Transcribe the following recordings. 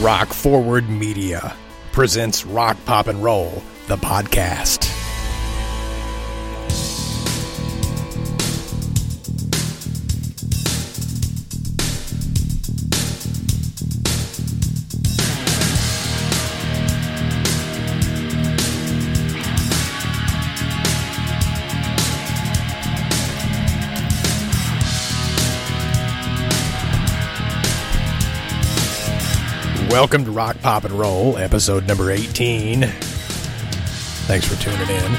Rock Forward Media presents Rock Pop and Roll, the podcast. Welcome to Rock Pop and Roll, episode number 18. Thanks for tuning in.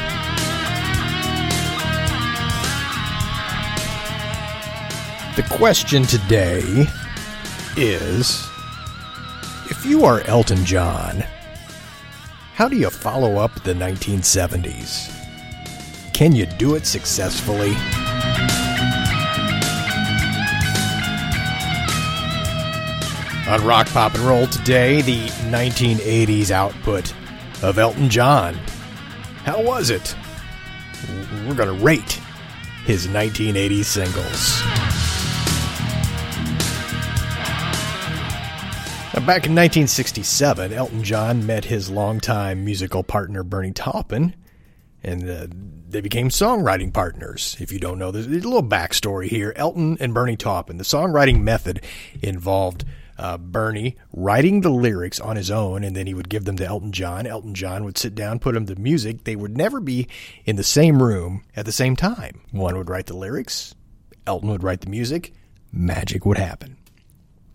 The question today is if you are Elton John, how do you follow up the 1970s? Can you do it successfully? On Rock Pop and Roll today, the 1980s output of Elton John. How was it? We're going to rate his 1980s singles. Now, back in 1967, Elton John met his longtime musical partner Bernie Taupin, and uh, they became songwriting partners. If you don't know, there's a little backstory here. Elton and Bernie Taupin. The songwriting method involved uh, Bernie writing the lyrics on his own, and then he would give them to Elton John. Elton John would sit down, put them to music. They would never be in the same room at the same time. One would write the lyrics, Elton would write the music. Magic would happen.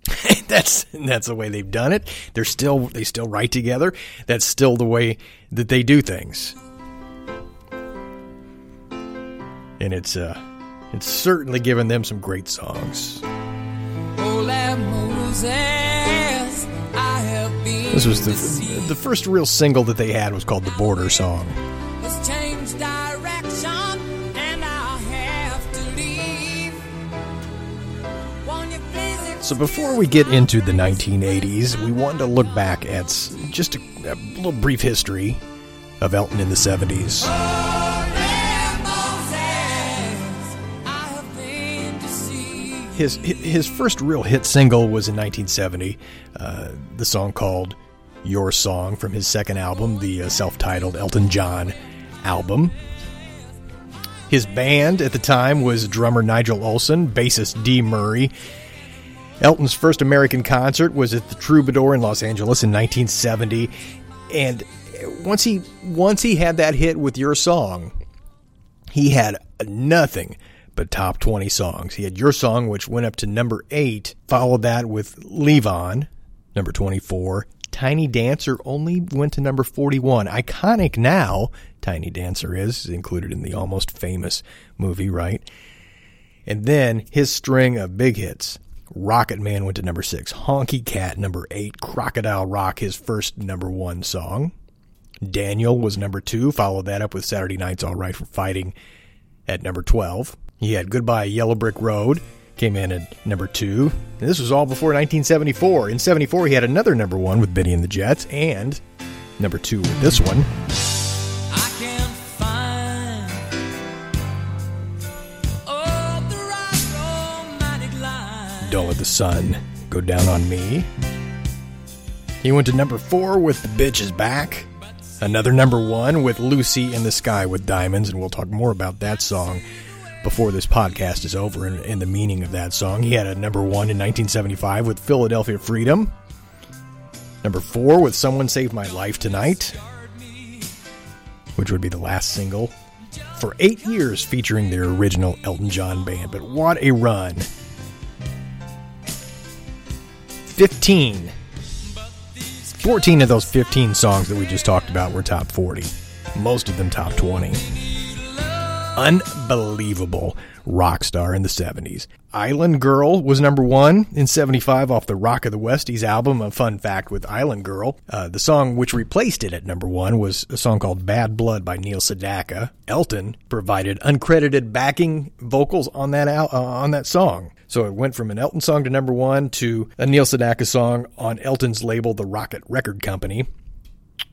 that's that's the way they've done it. They're still they still write together. That's still the way that they do things. And it's uh it's certainly given them some great songs. This was the the first real single that they had was called "The Border Song." So before we get into the 1980s, we wanted to look back at just a, a little brief history of Elton in the 70s. His his first real hit single was in 1970, uh, the song called "Your Song" from his second album, the uh, self-titled Elton John album. His band at the time was drummer Nigel Olsson, bassist Dee Murray. Elton's first American concert was at the Troubadour in Los Angeles in 1970, and once he once he had that hit with "Your Song," he had nothing but top 20 songs. He had Your Song, which went up to number 8, followed that with Levon, number 24. Tiny Dancer only went to number 41. Iconic now, Tiny Dancer is included in the almost famous movie, right? And then his string of big hits. Rocket Man went to number 6. Honky Cat, number 8. Crocodile Rock, his first number 1 song. Daniel was number 2, followed that up with Saturday Night's All Right for Fighting at number 12. He had Goodbye Yellow Brick Road, came in at number two. And this was all before 1974. In 74, he had another number one with Bennie and the Jets, and number two with this one. Don't let the sun go down on me. He went to number four with The Bitch is Back. Another number one with Lucy in the Sky with Diamonds, and we'll talk more about that song before this podcast is over and, and, the meaning of that song. He had a number one in 1975 with Philadelphia Freedom. Number four with Someone Saved My Life Tonight, which would be the last single for eight years featuring their original Elton John band. But what a run! 15. 14 of those 15 songs that we just talked about were top 40. Most of them top 20 unbelievable rock star in the 70s. Island Girl was number one in 75 off the Rock of the Westies album. A fun fact with Island Girl, uh, the song which replaced it at number one was a song called Bad Blood by Neil Sedaka. Elton provided uncredited backing vocals on that al- uh, on that song. So it went from an Elton song to number one to a Neil Sedaka song on Elton's label, the Rocket Record Company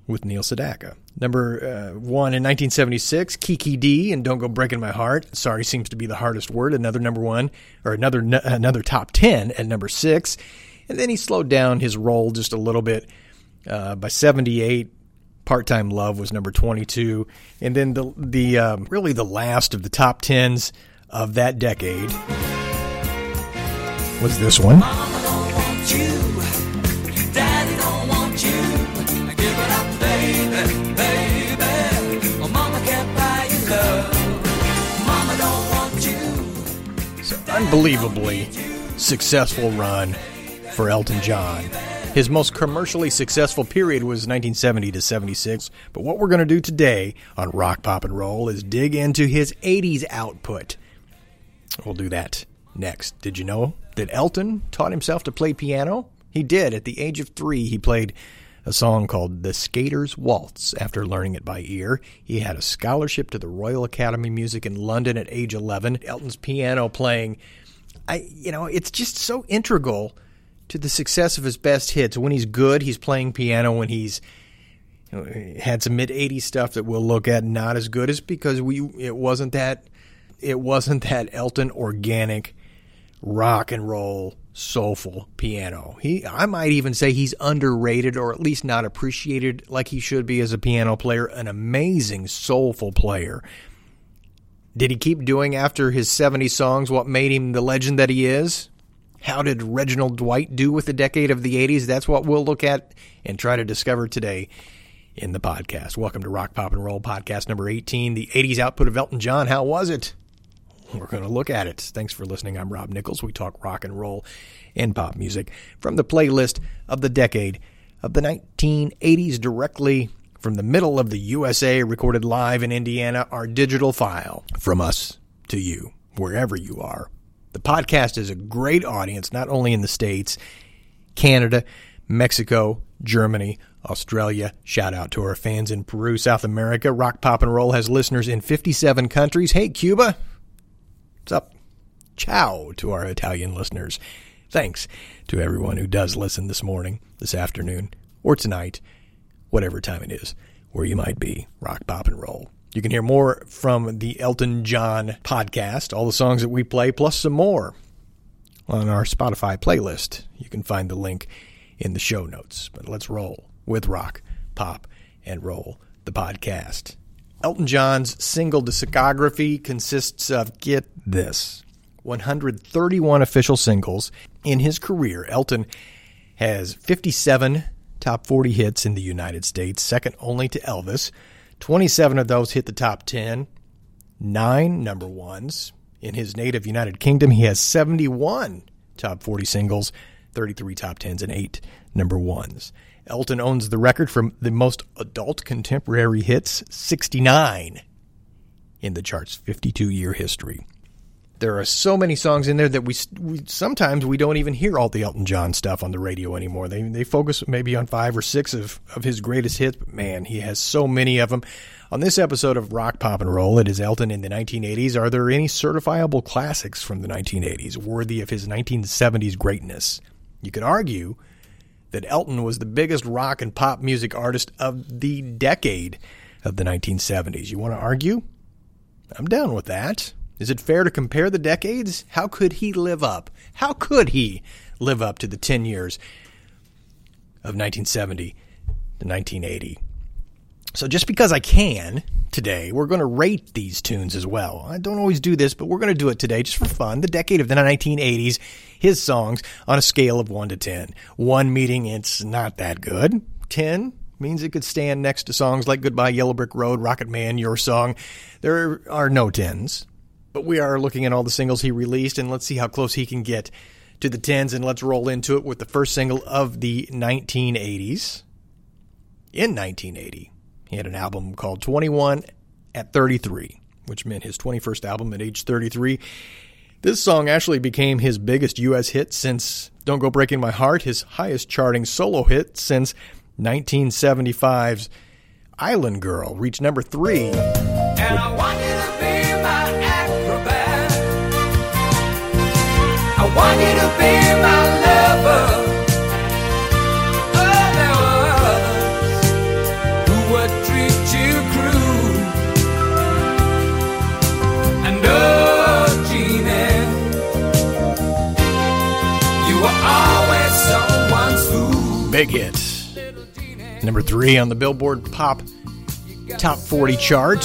with Neil Sedaka. Number uh, one in 1976, Kiki Dee and Don't Go Breaking My Heart. Sorry seems to be the hardest word. Another number one, or another another top 10 at number six. And then he slowed down his role just a little bit. Uh, by 78, Part Time Love was number 22. And then the, the um, really the last of the top tens of that decade was this one. Unbelievably successful run for Elton John. His most commercially successful period was 1970 to 76, but what we're going to do today on Rock, Pop, and Roll is dig into his 80s output. We'll do that next. Did you know that Elton taught himself to play piano? He did. At the age of three, he played a song called The Skater's Waltz after learning it by ear. He had a scholarship to the Royal Academy of Music in London at age 11. Elton's piano playing, I you know, it's just so integral to the success of his best hits. When he's good, he's playing piano. When he's had some mid 80s stuff that we'll look at not as good is because we it wasn't that it wasn't that Elton organic rock and roll soulful piano. He I might even say he's underrated or at least not appreciated like he should be as a piano player, an amazing soulful player. Did he keep doing after his 70 songs what made him the legend that he is? How did Reginald Dwight do with the decade of the 80s? That's what we'll look at and try to discover today in the podcast. Welcome to Rock Pop and Roll podcast number 18, the 80s output of Elton John. How was it? We're going to look at it. Thanks for listening. I'm Rob Nichols. We talk rock and roll and pop music from the playlist of the decade of the 1980s directly from the middle of the USA, recorded live in Indiana, our digital file from us to you, wherever you are. The podcast is a great audience, not only in the States, Canada, Mexico, Germany, Australia. Shout out to our fans in Peru, South America. Rock, Pop, and Roll has listeners in 57 countries. Hey, Cuba, up? Ciao to our Italian listeners. Thanks to everyone who does listen this morning, this afternoon, or tonight, whatever time it is, where you might be. Rock, pop, and roll. You can hear more from the Elton John podcast, all the songs that we play, plus some more on our Spotify playlist. You can find the link in the show notes. But let's roll with Rock, Pop, and Roll, the podcast. Elton John's single discography consists of, get this, 131 official singles. In his career, Elton has 57 top 40 hits in the United States, second only to Elvis. 27 of those hit the top 10, nine number ones. In his native United Kingdom, he has 71 top 40 singles, 33 top 10s, and eight number ones. Elton owns the record for the most adult contemporary hits, 69 in the chart's 52 year history. There are so many songs in there that we, we, sometimes we don't even hear all the Elton John stuff on the radio anymore. They they focus maybe on five or six of, of his greatest hits, but man, he has so many of them. On this episode of Rock, Pop, and Roll, it is Elton in the 1980s. Are there any certifiable classics from the 1980s worthy of his 1970s greatness? You could argue that Elton was the biggest rock and pop music artist of the decade of the 1970s. You want to argue? I'm down with that. Is it fair to compare the decades? How could he live up? How could he live up to the 10 years of 1970 to 1980? So just because I can today, we're going to rate these tunes as well. I don't always do this, but we're going to do it today just for fun. The decade of the 1980s, his songs on a scale of 1 to 10. 1 meaning it's not that good. 10 means it could stand next to songs like Goodbye Yellow Brick Road, Rocket Man, Your Song. There are no 10s, but we are looking at all the singles he released and let's see how close he can get to the 10s and let's roll into it with the first single of the 1980s. In 1980, he had an album called 21 at 33, which meant his 21st album at age 33. This song actually became his biggest U.S. hit since Don't Go Breaking My Heart, his highest charting solo hit since 1975's Island Girl reached number three. Big hit. Number three on the Billboard Pop Top 40 chart.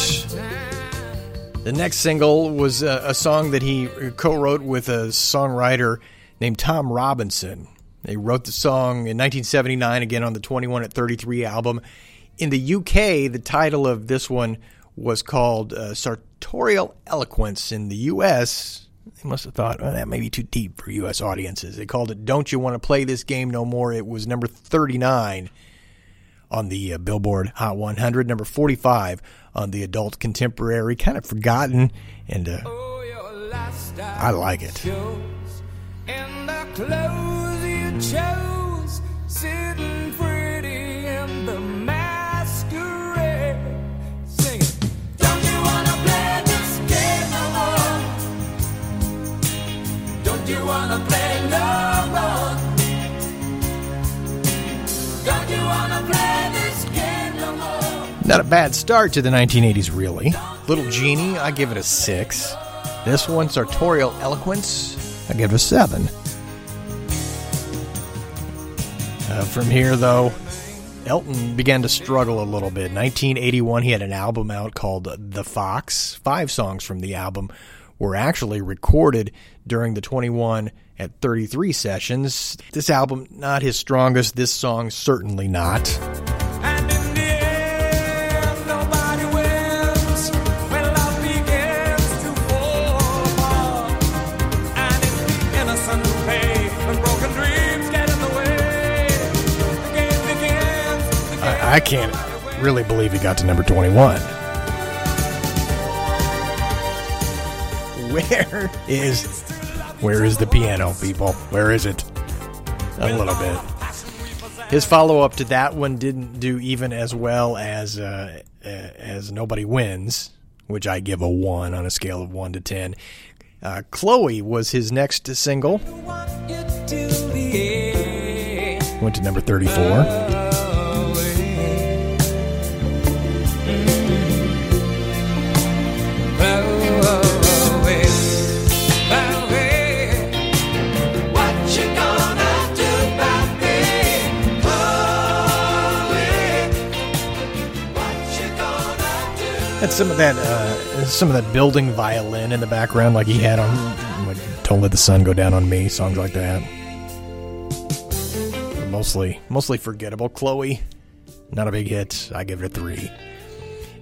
The next single was a, a song that he co wrote with a songwriter named Tom Robinson. They wrote the song in 1979, again on the 21 at 33 album. In the UK, the title of this one was called uh, Sartorial Eloquence. In the US, they must have thought, oh, that may be too deep for US audiences. They called it Don't You Want to Play This Game No More. It was number 39 on the uh, Billboard Hot 100, number 45 on the Adult Contemporary. Kind of forgotten, and uh, I like it Not a bad start to the 1980s, really. Little Jeannie, I give it a 6. This one, Sartorial Eloquence, I give it a 7. Uh, from here, though, Elton began to struggle a little bit. 1981, he had an album out called The Fox. Five songs from the album were actually recorded during the 21 at 33 sessions. This album, not his strongest. This song, certainly not. I can't really believe he got to number 21. Where is where is the piano, people? Where is it? A little bit. His follow up to that one didn't do even as well as uh, uh, as nobody wins, which I give a one on a scale of one to ten. Uh, Chloe was his next single. Went to number 34. That's some of that, uh, some of that building violin in the background, like he had on like, "Don't Let the Sun Go Down on Me," songs like that. Mostly, mostly forgettable. Chloe, not a big hit. I give it a three.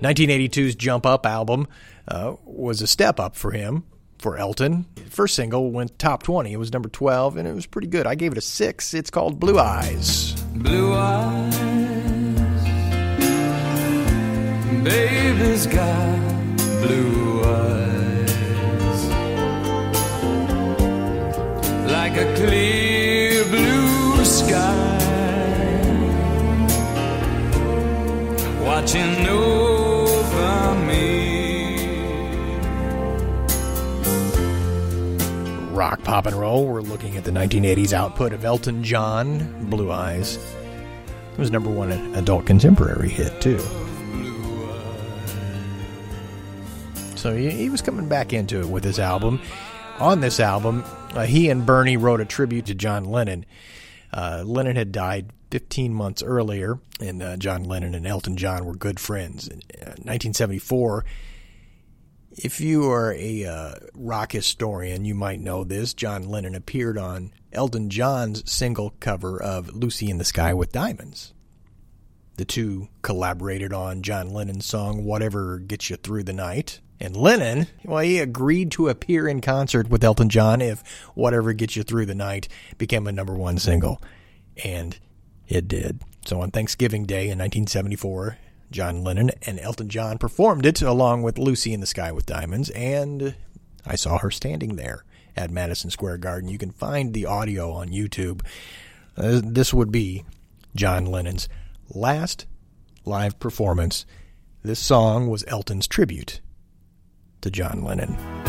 1982's Jump Up album uh, was a step up for him, for Elton. First single went top 20. It was number 12, and it was pretty good. I gave it a six. It's called Blue Eyes. Blue Eyes baby's got blue eyes. Like a clear blue sky. Watching over me. Rock pop and roll. We're looking at the 1980s output of elton john blue eyes. It was number one adult contemporary hit too So he, he was coming back into it with his album. On this album, uh, he and Bernie wrote a tribute to John Lennon. Uh, Lennon had died 15 months earlier, and uh, John Lennon and Elton John were good friends. In 1974, uh, if you are a uh, rock historian, you might know this. John Lennon appeared on Elton John's single cover of Lucy in the Sky with Diamonds. The two collaborated on John Lennon's song Whatever Gets You Through the Night. And Lennon, well, he agreed to appear in concert with Elton John if Whatever Gets You Through the Night became a number one single. And it did. So on Thanksgiving Day in 1974, John Lennon and Elton John performed it along with Lucy in the Sky with Diamonds, and I saw her standing there at Madison Square Garden. You can find the audio on YouTube. Uh, this would be John Lennon's last live performance. This song was Elton's tribute to John Lennon.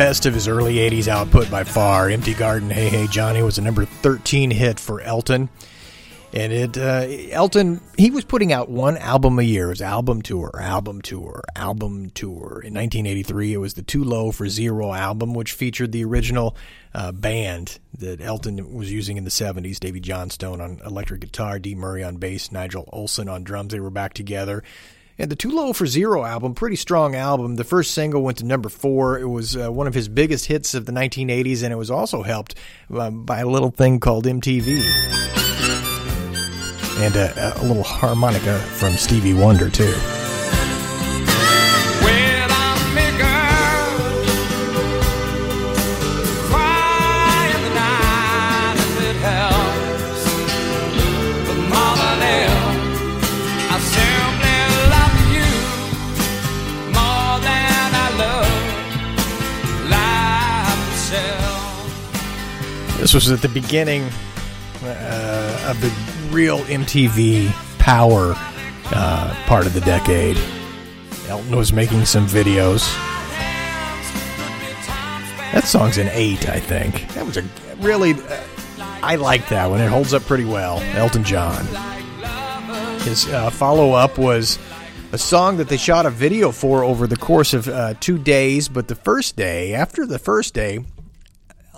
Best of his early 80s output by far. Empty Garden, Hey Hey Johnny was a number 13 hit for Elton. And it, uh, Elton, he was putting out one album a year. It was album tour, album tour, album tour. In 1983, it was the Too Low for Zero album, which featured the original uh, band that Elton was using in the 70s. Davey Johnstone on electric guitar, Dee Murray on bass, Nigel Olsson on drums. They were back together. And the Too Low for Zero album, pretty strong album. The first single went to number four. It was uh, one of his biggest hits of the 1980s, and it was also helped um, by a little thing called MTV. And a, a little harmonica from Stevie Wonder, too. This was at the beginning uh, of the real MTV power uh, part of the decade. Elton was making some videos. That song's an eight, I think. That was a really. Uh, I like that one. It holds up pretty well. Elton John. His uh, follow up was a song that they shot a video for over the course of uh, two days, but the first day, after the first day,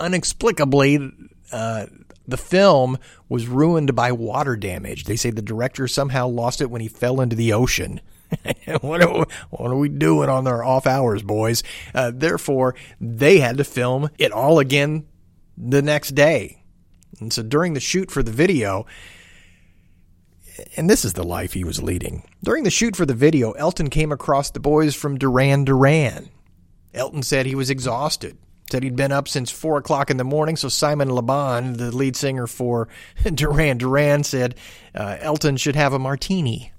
inexplicably, uh, the film was ruined by water damage. They say the director somehow lost it when he fell into the ocean. what, are, what, are, we doing on our off hours, boys? Uh, therefore, they had to film it all again the next day. And so during the shoot for the video, and this is the life he was leading. During the shoot for the video, Elton came across the boys from Duran Duran. Elton said he was exhausted. Said he'd been up since four o'clock in the morning. So Simon Le Bon, the lead singer for Duran Duran, said uh, Elton should have a martini.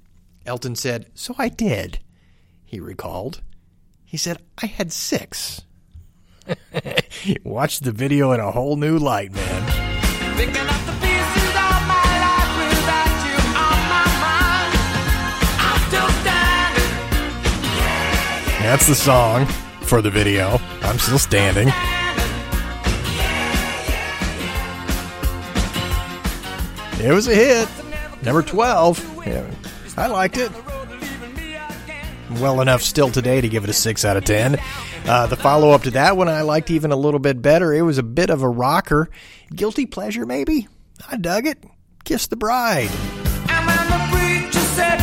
Elton said, "So I did." He recalled. He said, "I had six. Watch the video in a whole new light, man. That's the song for the video. I'm still standing. It was a hit. Number 12. Yeah, I liked it. Well enough still today to give it a 6 out of 10. Uh, the follow up to that one I liked even a little bit better. It was a bit of a rocker. Guilty pleasure, maybe? I dug it. Kiss the Bride. Said,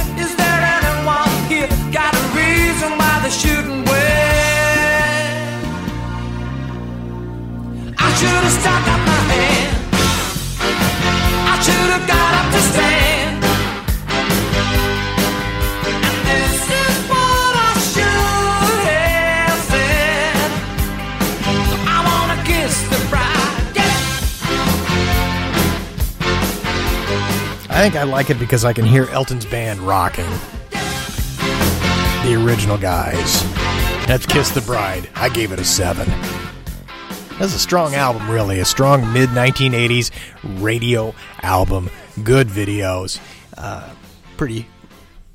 Got a reason why the shooting I should have got up to stand. And this is what I should have said. I wanna kiss the bride. I think I like it because I can hear Elton's band rocking. The original guys. That's Kiss the Bride. I gave it a 7. That's a strong album, really. A strong mid 1980s radio album. Good videos. Uh, pretty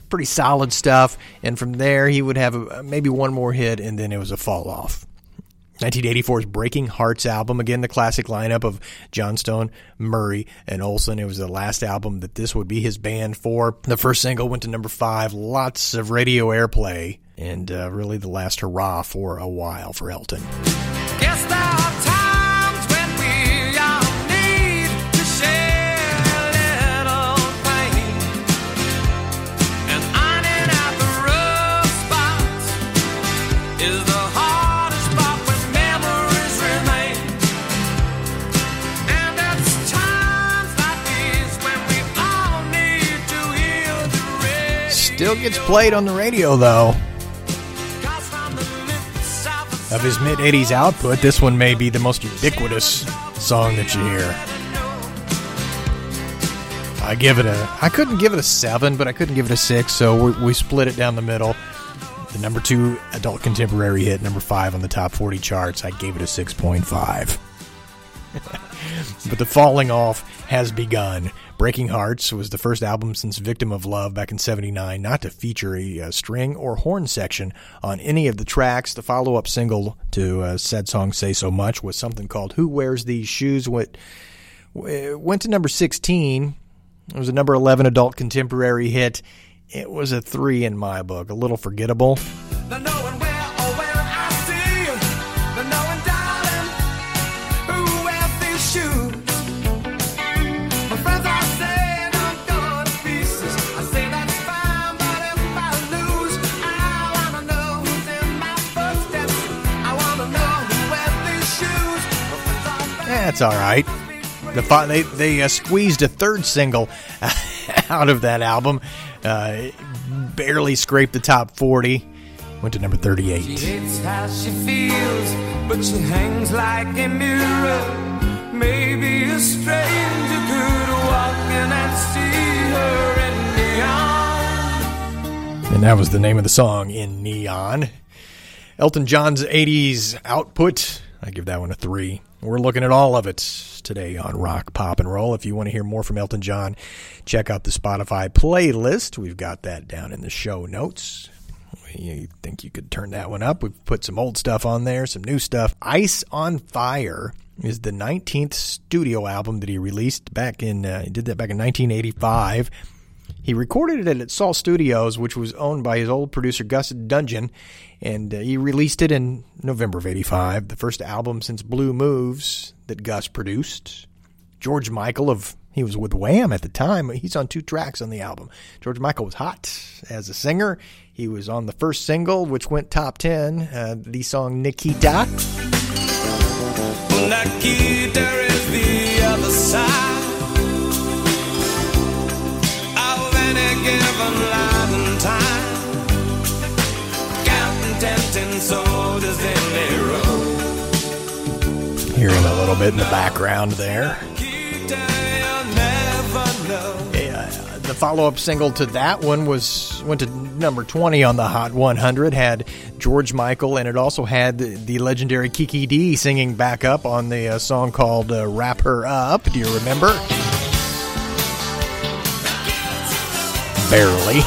pretty solid stuff. And from there, he would have a, maybe one more hit, and then it was a fall off. 1984's Breaking Hearts album, again the classic lineup of Johnstone, Murray, and Olsson. It was the last album that this would be his band for. The first single went to number five, lots of radio airplay, and uh, really the last hurrah for a while for Elton. Still gets played on the radio, though. Of his mid 80s output, this one may be the most ubiquitous song that you hear. I give it a. I couldn't give it a 7, but I couldn't give it a 6, so we, we split it down the middle. The number two adult contemporary hit, number five on the top 40 charts, I gave it a 6.5. but the falling off has begun. Breaking Hearts was the first album since Victim of Love back in 79 not to feature a, a string or horn section on any of the tracks. The follow up single to uh, Sad Songs Say So Much was something called Who Wears These Shoes? What went to number 16. It was a number 11 adult contemporary hit. It was a three in my book, a little forgettable. That's all right. The they they uh, squeezed a third single out of that album. Uh, barely scraped the top forty. Went to number thirty-eight. She hates how she feels, but she hangs like a mirror. Maybe a stranger could walk in and see her in neon. And that was the name of the song, In Neon. Elton John's 80s output, I give that one a three. We're looking at all of it today on Rock, Pop, and Roll. If you want to hear more from Elton John, check out the Spotify playlist. We've got that down in the show notes. You think you could turn that one up? We've put some old stuff on there, some new stuff. Ice on Fire is the 19th studio album that he released back in, uh, he did that back in 1985. He recorded it at Sol Studios, which was owned by his old producer Gus Dudgeon, and uh, he released it in November of 85, the first album since Blue Moves that Gus produced. George Michael of he was with Wham at the time. He's on two tracks on the album. George Michael was hot as a singer. He was on the first single, which went top 10, uh, the song Nikita. Nikita Hearing a little bit in the background there. Yeah, the follow-up single to that one was went to number 20 on the Hot 100 had George Michael and it also had the, legendary Kiki Dee singing back up on the uh, song called uh, Wrap Her Up. Do you remember? Barely.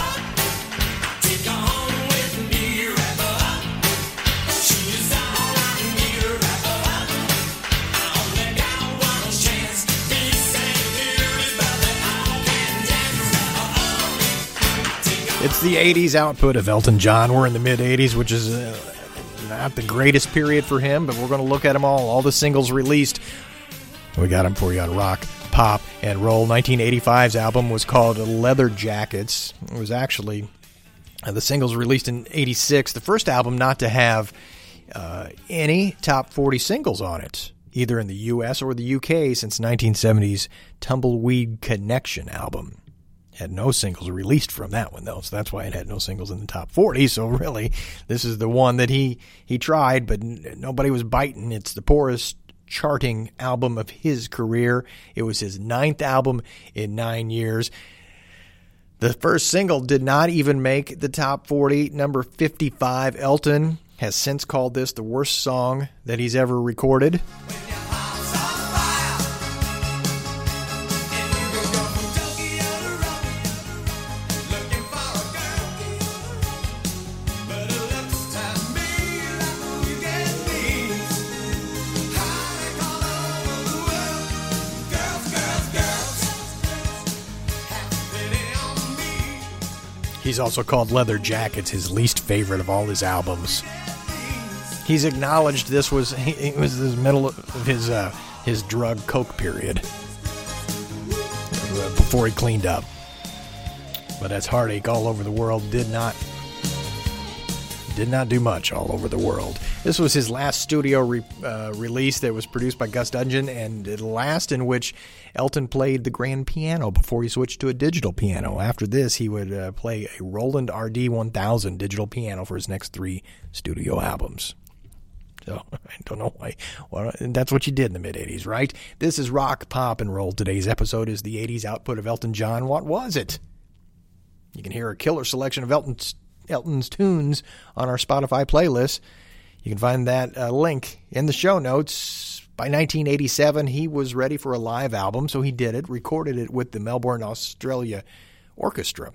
It's the 80s output of Elton John. We're in the mid 80s, which is uh, not the greatest period for him, but we're going to look at them all. All the singles released. We got them for you on rock pop and roll. 1985's album was called Leather Jackets. It was actually uh, the singles released in 86, the first album not to have uh, any top 40 singles on it, either in the US or the UK since 1970's Tumbleweed Connection album. Had no singles released from that one though, so that's why it had no singles in the top 40. So really, this is the one that he he tried, but nobody was biting. It's the poorest charting album of his career. It was his ninth album in nine years. The first single did not even make the top 40. Number 55, Elton has since called this the worst song that he's ever recorded. He's also called Leather Jackets his least favorite of all his albums. He's acknowledged this was it was the middle of his uh, his drug coke period before he cleaned up. But that's heartache all over the world did not did not do much all over the world. This was his last studio re, uh, release that was produced by Gus Dudgeon, and the last in which Elton played the grand piano before he switched to a digital piano. After this, he would uh, play a Roland RD 1000 digital piano for his next three studio albums. So I don't know why. Well, that's what you did in the mid 80s, right? This is Rock, Pop, and Roll. Today's episode is the 80s output of Elton John. What was it? You can hear a killer selection of Elton's Elton's tunes on our Spotify playlist. You can find that uh, link in the show notes. By 1987, he was ready for a live album, so he did it, recorded it with the Melbourne, Australia Orchestra,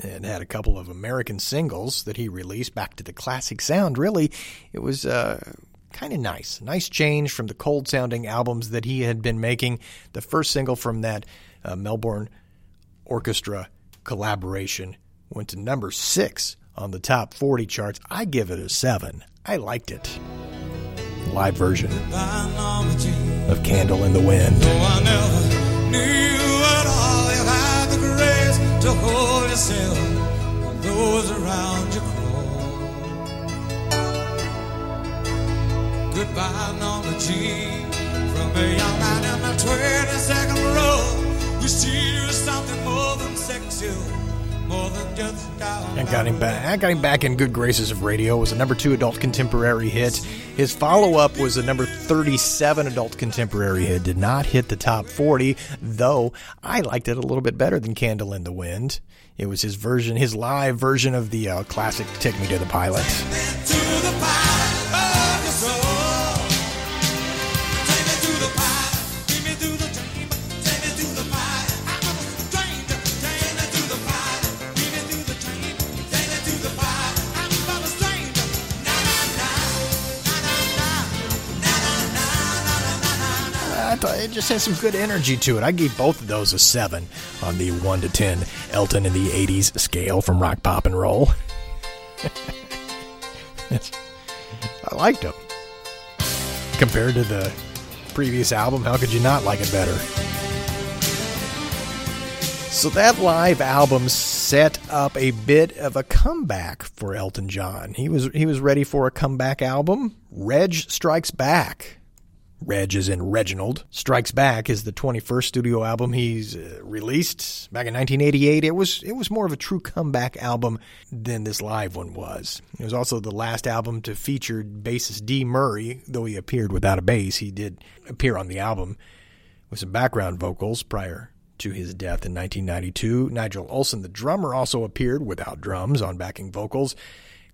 and had a couple of American singles that he released back to the classic sound. Really, it was uh, kind of nice. Nice change from the cold sounding albums that he had been making. The first single from that uh, Melbourne Orchestra collaboration went to number six on the top 40 charts. I give it a seven. I liked it. Live version of Candle in the Wind. Goodbye, Norma Jean, from a young man in the 22nd row. We see you something more than sexual. And got him back. I got him back in good graces of radio. It was a number two adult contemporary hit. His follow up was a number 37 adult contemporary hit. Did not hit the top 40, though I liked it a little bit better than Candle in the Wind. It was his version, his live version of the uh, classic "Take Me to the Pilot." It just has some good energy to it. I gave both of those a 7 on the 1 to 10 Elton in the 80s scale from rock, pop, and roll. I liked them. Compared to the previous album, how could you not like it better? So that live album set up a bit of a comeback for Elton John. He was he was ready for a comeback album. Reg Strikes Back Reg is in Reginald. Strikes Back is the 21st studio album he's uh, released back in 1988. It was it was more of a true comeback album than this live one was. It was also the last album to feature bassist Dee Murray, though he appeared without a bass. He did appear on the album with some background vocals prior to his death in 1992. Nigel Olsson, the drummer, also appeared without drums on backing vocals.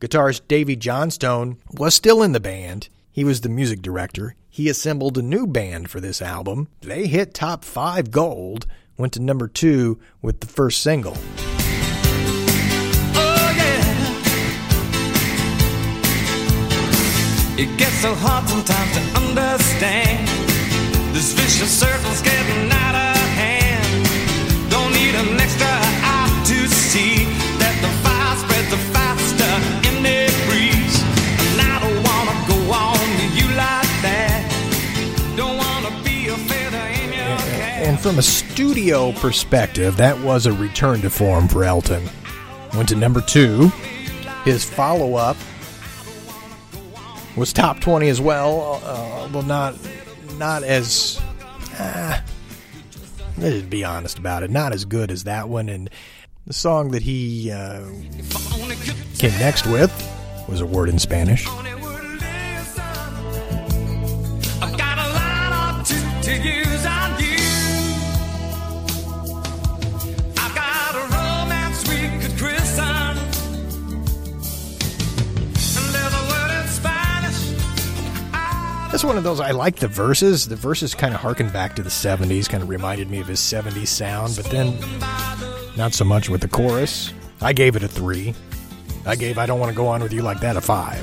Guitarist Davey Johnstone was still in the band. He was the music director. He assembled a new band for this album. They hit top five gold, went to number two with the first single. Oh, it gets so hard sometimes to understand. This vicious circle's getting out From a studio perspective, that was a return to form for Elton. Went to number two. His follow up was top 20 as well, although not, not as. Uh, let's be honest about it. Not as good as that one. And the song that he uh, came next with was a word in Spanish. That's one of those. I like the verses. The verses kind of harken back to the 70s, kind of reminded me of his 70s sound, but then not so much with the chorus. I gave it a three. I gave I Don't Want to Go On With You Like That a five.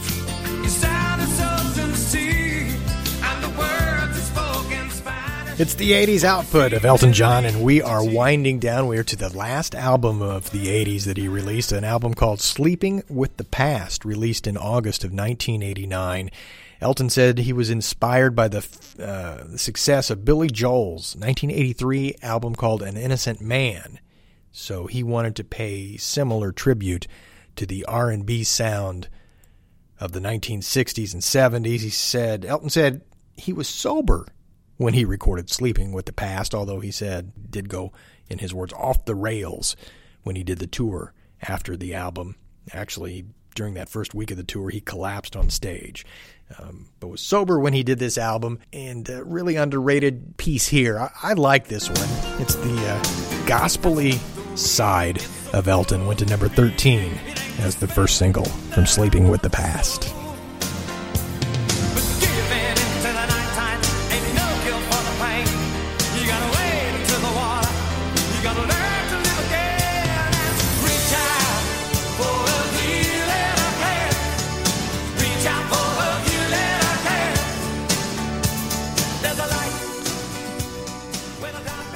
It's the 80s output of Elton John, and we are winding down. We are to the last album of the 80s that he released, an album called Sleeping with the Past, released in August of 1989. Elton said he was inspired by the, uh, success of Billy Joel's 1983 album called An Innocent Man. So he wanted to pay similar tribute to the R&B sound of the 1960s and 70s. He said Elton said he was sober when he recorded Sleeping with the Past, although he said did go in his words off the rails when he did the tour after the album. Actually, during that first week of the tour, he collapsed on stage um, but was sober when he did this album and uh, really underrated piece here. I, I, like this one. It's the uh, gospely side of Elton. Went to number 13 as the first single from Sleeping with the Past.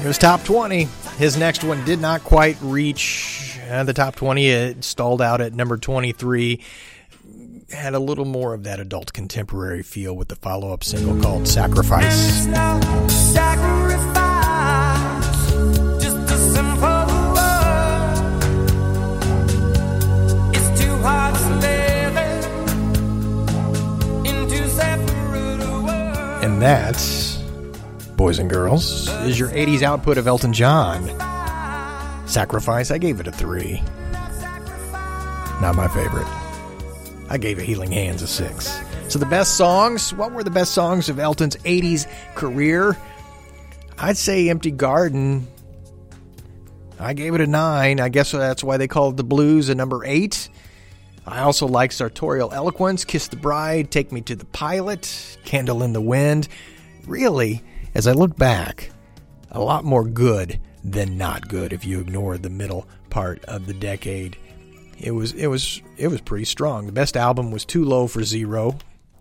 It was top 20. His next one did not quite reach uh, the top 20. It stalled out at number 23. Had a little more of that adult contemporary feel with the follow up single called Sacrifice. And that, boys and girls, is your 80s output of Elton John. Sacrifice, I gave it a 3. Not my favorite. I gave it Healing Hands a 6. So the best songs, what were the best songs of Elton's 80s career? I'd say Empty Garden. I gave it a 9. I guess that's why they call it the blues a number 8. I also like Sartorial Eloquence, Kiss the Bride, Take Me to the Pilot, Candle in the Wind. Really, as I look back, a lot more good than not good if you ignore the middle part of the decade. It was it was it was pretty strong. The best album was Too Low for Zero,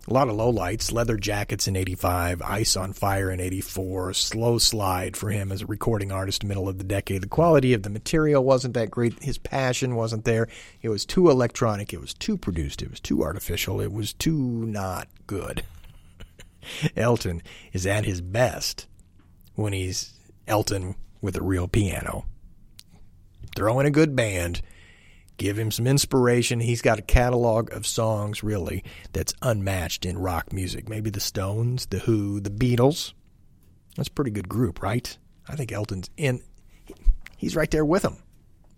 a lot of lowlights, Leather Jackets in 85, Ice on Fire in 84, slow slide for him as a recording artist middle of the decade. The quality of the material wasn't that great. His passion wasn't there. It was too electronic. It was too produced. It was too artificial. It was too not good. Elton is at his best when he's Elton with a real piano. Throw in a good band give him some inspiration. He's got a catalog of songs, really, that's unmatched in rock music. Maybe the Stones, the Who, the Beatles. That's a pretty good group, right? I think Elton's in. He's right there with them.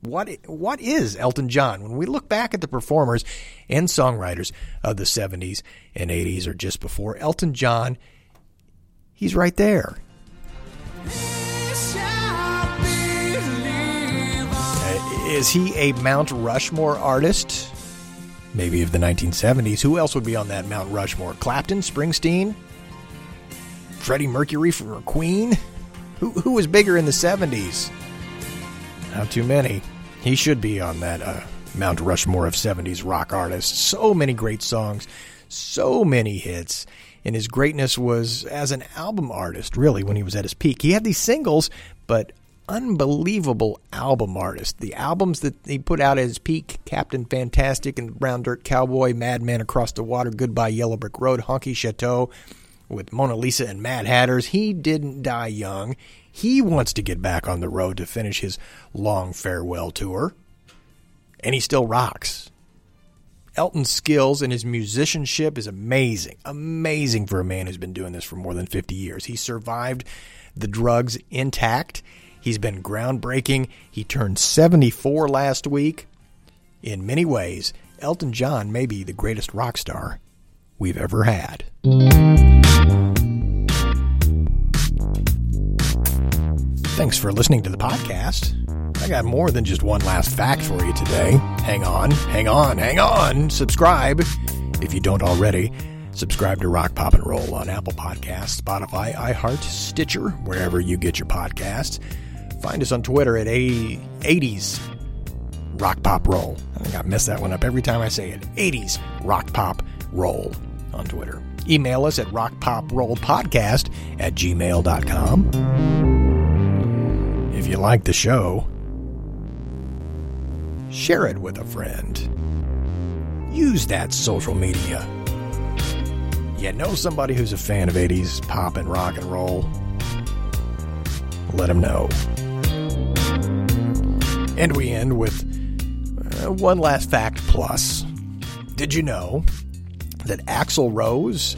What what is Elton John? When we look back at the performers and songwriters of the 70s and 80s or just before, Elton John, he's right there. Uh, is he a Mount Rushmore artist? Maybe of the 1970s. Who else would be on that Mount Rushmore? Clapton, Springsteen, Freddie Mercury for Queen? Who, who was bigger in the 70s? Not too many. He should be on that uh, Mount Rushmore of 70s rock artists. So many great songs, so many hits. And his greatness was as an album artist, really, when he was at his peak. He had these singles, but unbelievable album artist. The albums that he put out at his peak Captain Fantastic and Brown Dirt Cowboy, Madman Across the Water, Goodbye Yellow Brick Road, Honky Chateau with Mona Lisa and Mad Hatters. He didn't die young. He wants to get back on the road to finish his long farewell tour. And he still rocks. Elton's skills and his musicianship is amazing. Amazing for a man who's been doing this for more than 50 years. He survived the drugs intact. He's been groundbreaking. He turned 74 last week. In many ways, Elton John may be the greatest rock star we've ever had. Thanks for listening to the podcast. I got more than just one last fact for you today. Hang on, hang on, hang on. Subscribe if you don't already. Subscribe to Rock Pop and Roll on Apple Podcasts, Spotify, iHeart, Stitcher, wherever you get your podcasts. Find us on Twitter at a- 80s Rock Pop Roll. I think I mess that one up every time I say it. 80s Rock Pop Roll on Twitter. Email us at rockpoprollpodcast at gmail.com. You like the show, share it with a friend. Use that social media. You know somebody who's a fan of 80s pop and rock and roll? Let them know. And we end with uh, one last fact plus. Did you know that Axl Rose,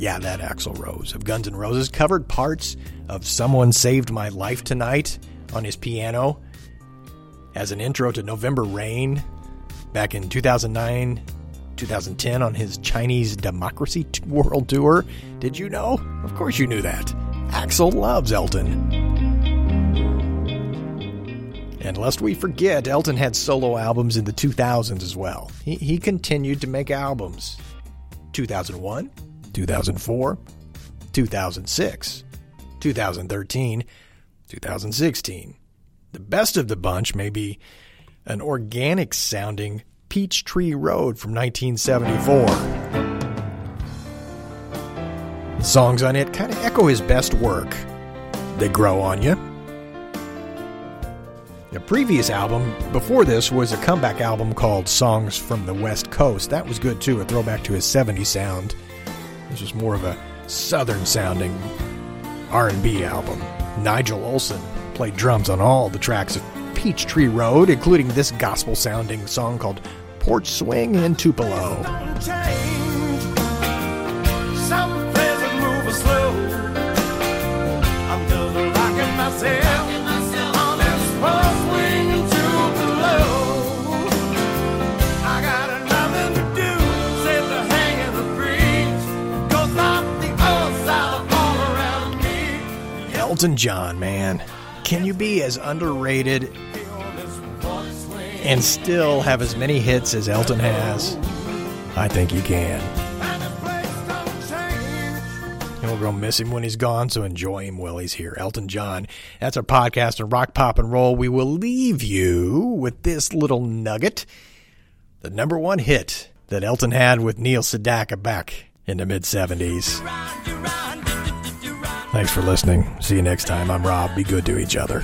yeah, that Axl Rose of Guns N' Roses, covered parts of Someone Saved My Life Tonight on his piano as an intro to November Rain back in 2009, 2010 on his Chinese Democracy World Tour? Did you know? Of course you knew that. Axl loves Elton. And lest we forget, Elton had solo albums in the 2000s as well. He, he continued to make albums. 2001, 2004, 2006, 2013, 2016. The best of the bunch may be an organic sounding Peachtree Road from 1974. The songs on it kind of echo his best work. They grow on you, The previous album before this was a comeback album called Songs from the West Coast. That was good too, a throwback to his 70s sound. This was more of a southern sounding R&B album. Nigel Olsson played drums on all the tracks of Peachtree Road, including this gospel sounding song called Porch Swing in Tupelo. Elton John, man. Can you be as underrated and still have as many hits as Elton has? I think you can. And we're going to miss him when he's gone, so enjoy him while he's here. Elton John. That's our podcast on Rock, Pop, and Roll. We will leave you with this little nugget. The number one hit that Elton had with Neil Sedaka back in the mid 70s. Thanks for listening. See you next time. I'm Rob. Be good to each other.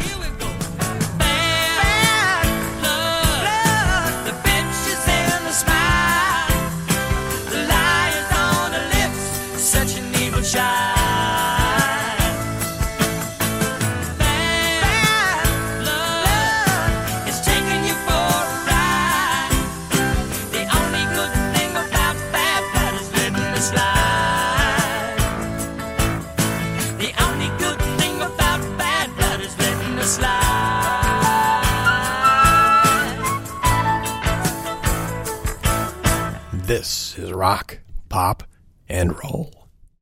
Rock, pop, and roll.